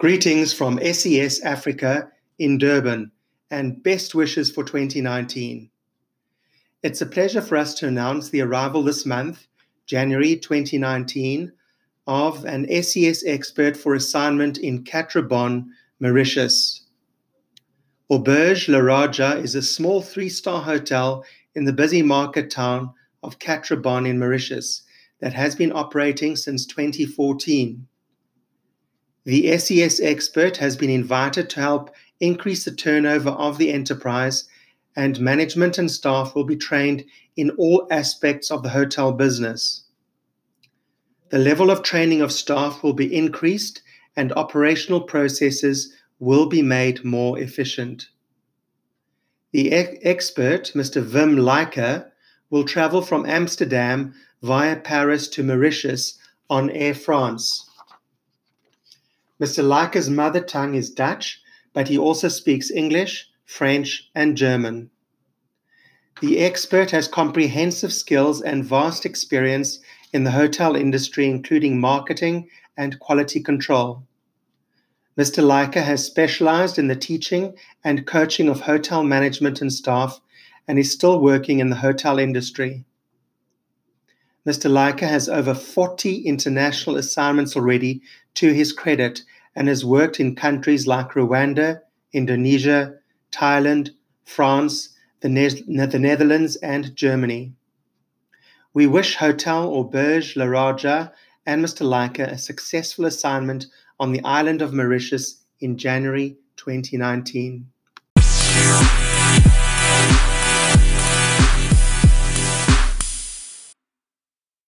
Greetings from SES Africa in Durban and best wishes for 2019. It's a pleasure for us to announce the arrival this month, January 2019, of an SES expert for assignment in Quatre Bornes, Mauritius. Auberge La Raja is a small three star hotel in the busy market town of Quatre Bornes in Mauritius that has been operating since 2014. The SES expert has been invited to help increase the turnover of the enterprise, and management and staff will be trained in all aspects of the hotel business. The level of training of staff will be increased, and operational processes will be made more efficient. The e- expert, Mr. Wim Leiker, will travel from Amsterdam via Paris to Mauritius on Air France. Mr. Leiker's mother tongue is Dutch, but he also speaks English, French, and German. The expert has comprehensive skills and vast experience in the hotel industry, including marketing and quality control. Mr. Leiker has specialized in the teaching and coaching of hotel management and staff and is still working in the hotel industry. Mr. Leiker has over 40 international assignments already to his credit and has worked in countries like Rwanda, Indonesia, Thailand, France, the, ne- the Netherlands, and Germany. We wish Hotel Auberge La Raja and Mr. Leiker a successful assignment on the island of Mauritius in January 2019.